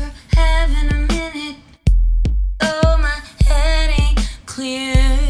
for having a minute. Oh, my head ain't clear.